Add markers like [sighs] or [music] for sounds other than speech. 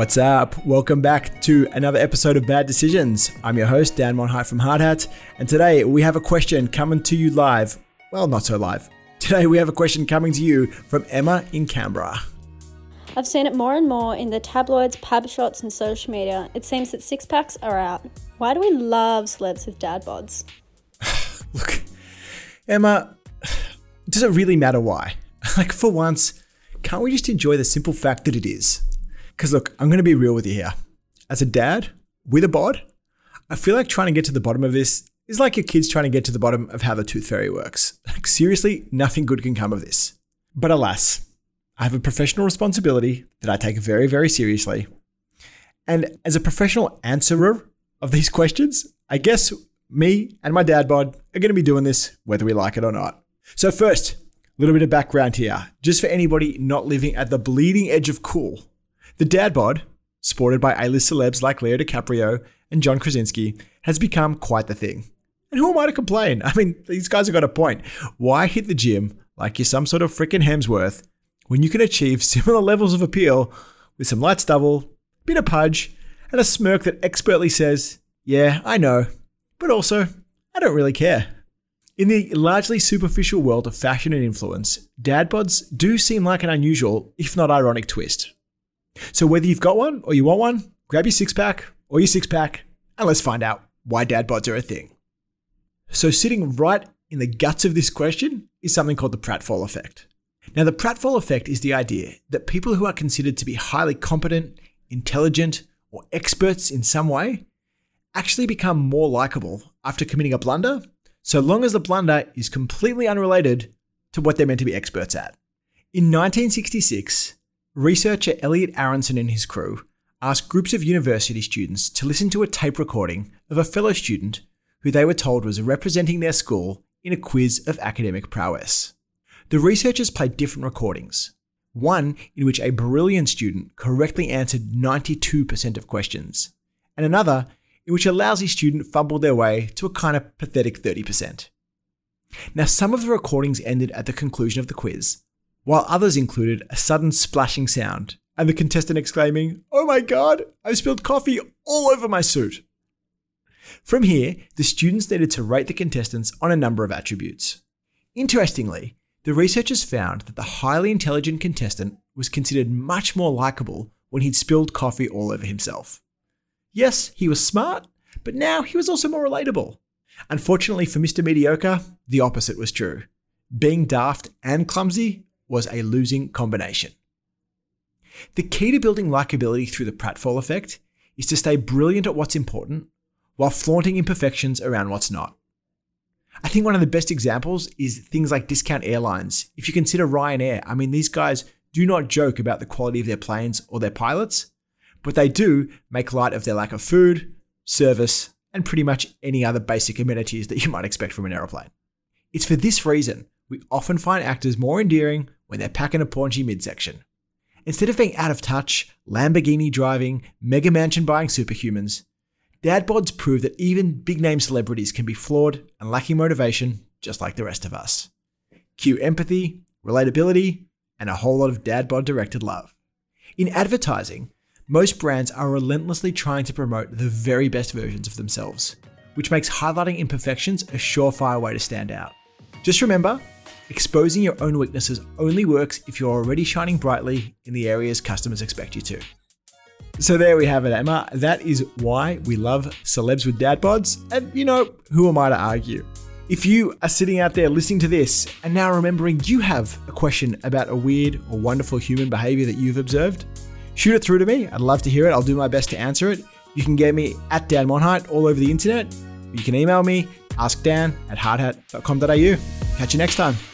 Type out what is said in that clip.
What's up? Welcome back to another episode of Bad Decisions. I'm your host, Dan Monheit from Hard Hat, and today we have a question coming to you live. Well, not so live. Today we have a question coming to you from Emma in Canberra. I've seen it more and more in the tabloids, pub shots, and social media. It seems that six packs are out. Why do we love celebs with dad bods? [sighs] Look, Emma, [sighs] does it really matter why? [laughs] Like, for once, can't we just enjoy the simple fact that it is? Because, look, I'm going to be real with you here. As a dad with a bod, I feel like trying to get to the bottom of this is like your kids trying to get to the bottom of how the tooth fairy works. Like, seriously, nothing good can come of this. But alas, I have a professional responsibility that I take very, very seriously. And as a professional answerer of these [laughs] questions, I guess me and my dad bod are going to be doing this whether we like it or not. So, first, a little bit of background here, just for anybody not living at the bleeding edge of cool. The dad bod, sported by A-list celebs like Leo DiCaprio and John Krasinski, has become quite the thing. And who am I to complain? [laughs] I mean, these guys have got a point. Why hit the gym like you're some sort of freaking Hemsworth when you can achieve [laughs] similar levels of appeal with some light stubble, bit of pudge, and a smirk that expertly says, Yeah, I know, but also, I don't really care. In the largely superficial world of fashion and influence, dad bods do seem like an unusual, if not ironic, twist. So whether you've got one or you want one, grab your six pack or your six pack, and let's find out why dad bods are a thing. So sitting right in the guts of this question is something called the pratfall effect. Now, the pratfall effect is the idea that people who are considered to be highly competent, intelligent, or experts in some way actually become more likable after committing a blunder, so long as the blunder is completely unrelated to what they're meant to be experts at. In 1966, researcher Elliot Aronson and his crew asked groups of university students to listen to a tape recording of a fellow student who they were told was representing their school in a quiz of academic prowess. The researchers played different recordings. One in which a brilliant student correctly answered 92% of questions, and another in which a lousy student fumbled their way to a kind of pathetic 30%. Now, some of the recordings ended at the conclusion of the quiz, while others included a sudden splashing sound and the contestant exclaiming, Oh my god, I've spilled coffee all over my suit. From here, the students needed to rate the contestants on a number of attributes. Interestingly, the researchers found that the highly intelligent contestant was considered much more likable when he'd spilled coffee all over himself. Yes, he was smart, but now he was also more relatable. Unfortunately for Mr. Mediocre, the opposite was true. Being daft and clumsy was a losing combination. The key to building likability through the pratfall effect is to stay brilliant at what's important while flaunting imperfections around what's not. I think one of the best examples is things like discount airlines. If you consider Ryanair, I mean, these guys do not joke about the quality of their planes or their pilots, but they do make light of their lack of food, service, and pretty much any other basic amenities that you might expect from an aeroplane. It's for this reason we often find actors more endearing when they're packing a paunchy midsection. Instead of being out of touch, Lamborghini driving, mega mansion buying superhumans, dad bods prove that even big name celebrities can be flawed and lacking motivation just like the rest of us. Cue empathy, relatability, and a whole lot of dad bod directed love. In advertising, most brands are relentlessly trying to promote the very best versions of themselves, which makes highlighting imperfections a surefire way to stand out. Just remember, exposing your own weaknesses only works if you're already shining brightly in the areas customers expect you to. So there we have it, Emma. That is why we love celebs with dad bods. And you know, who am I to argue? If you are sitting out there listening to this and now remembering you have a question about a weird or wonderful human behavior that you've observed, shoot it through to me. I'd love to hear it. I'll do my best to answer it. You can get me at Dan Monheit all over the internet. You can email me, askdan at hardhat.com.au. Catch you next time.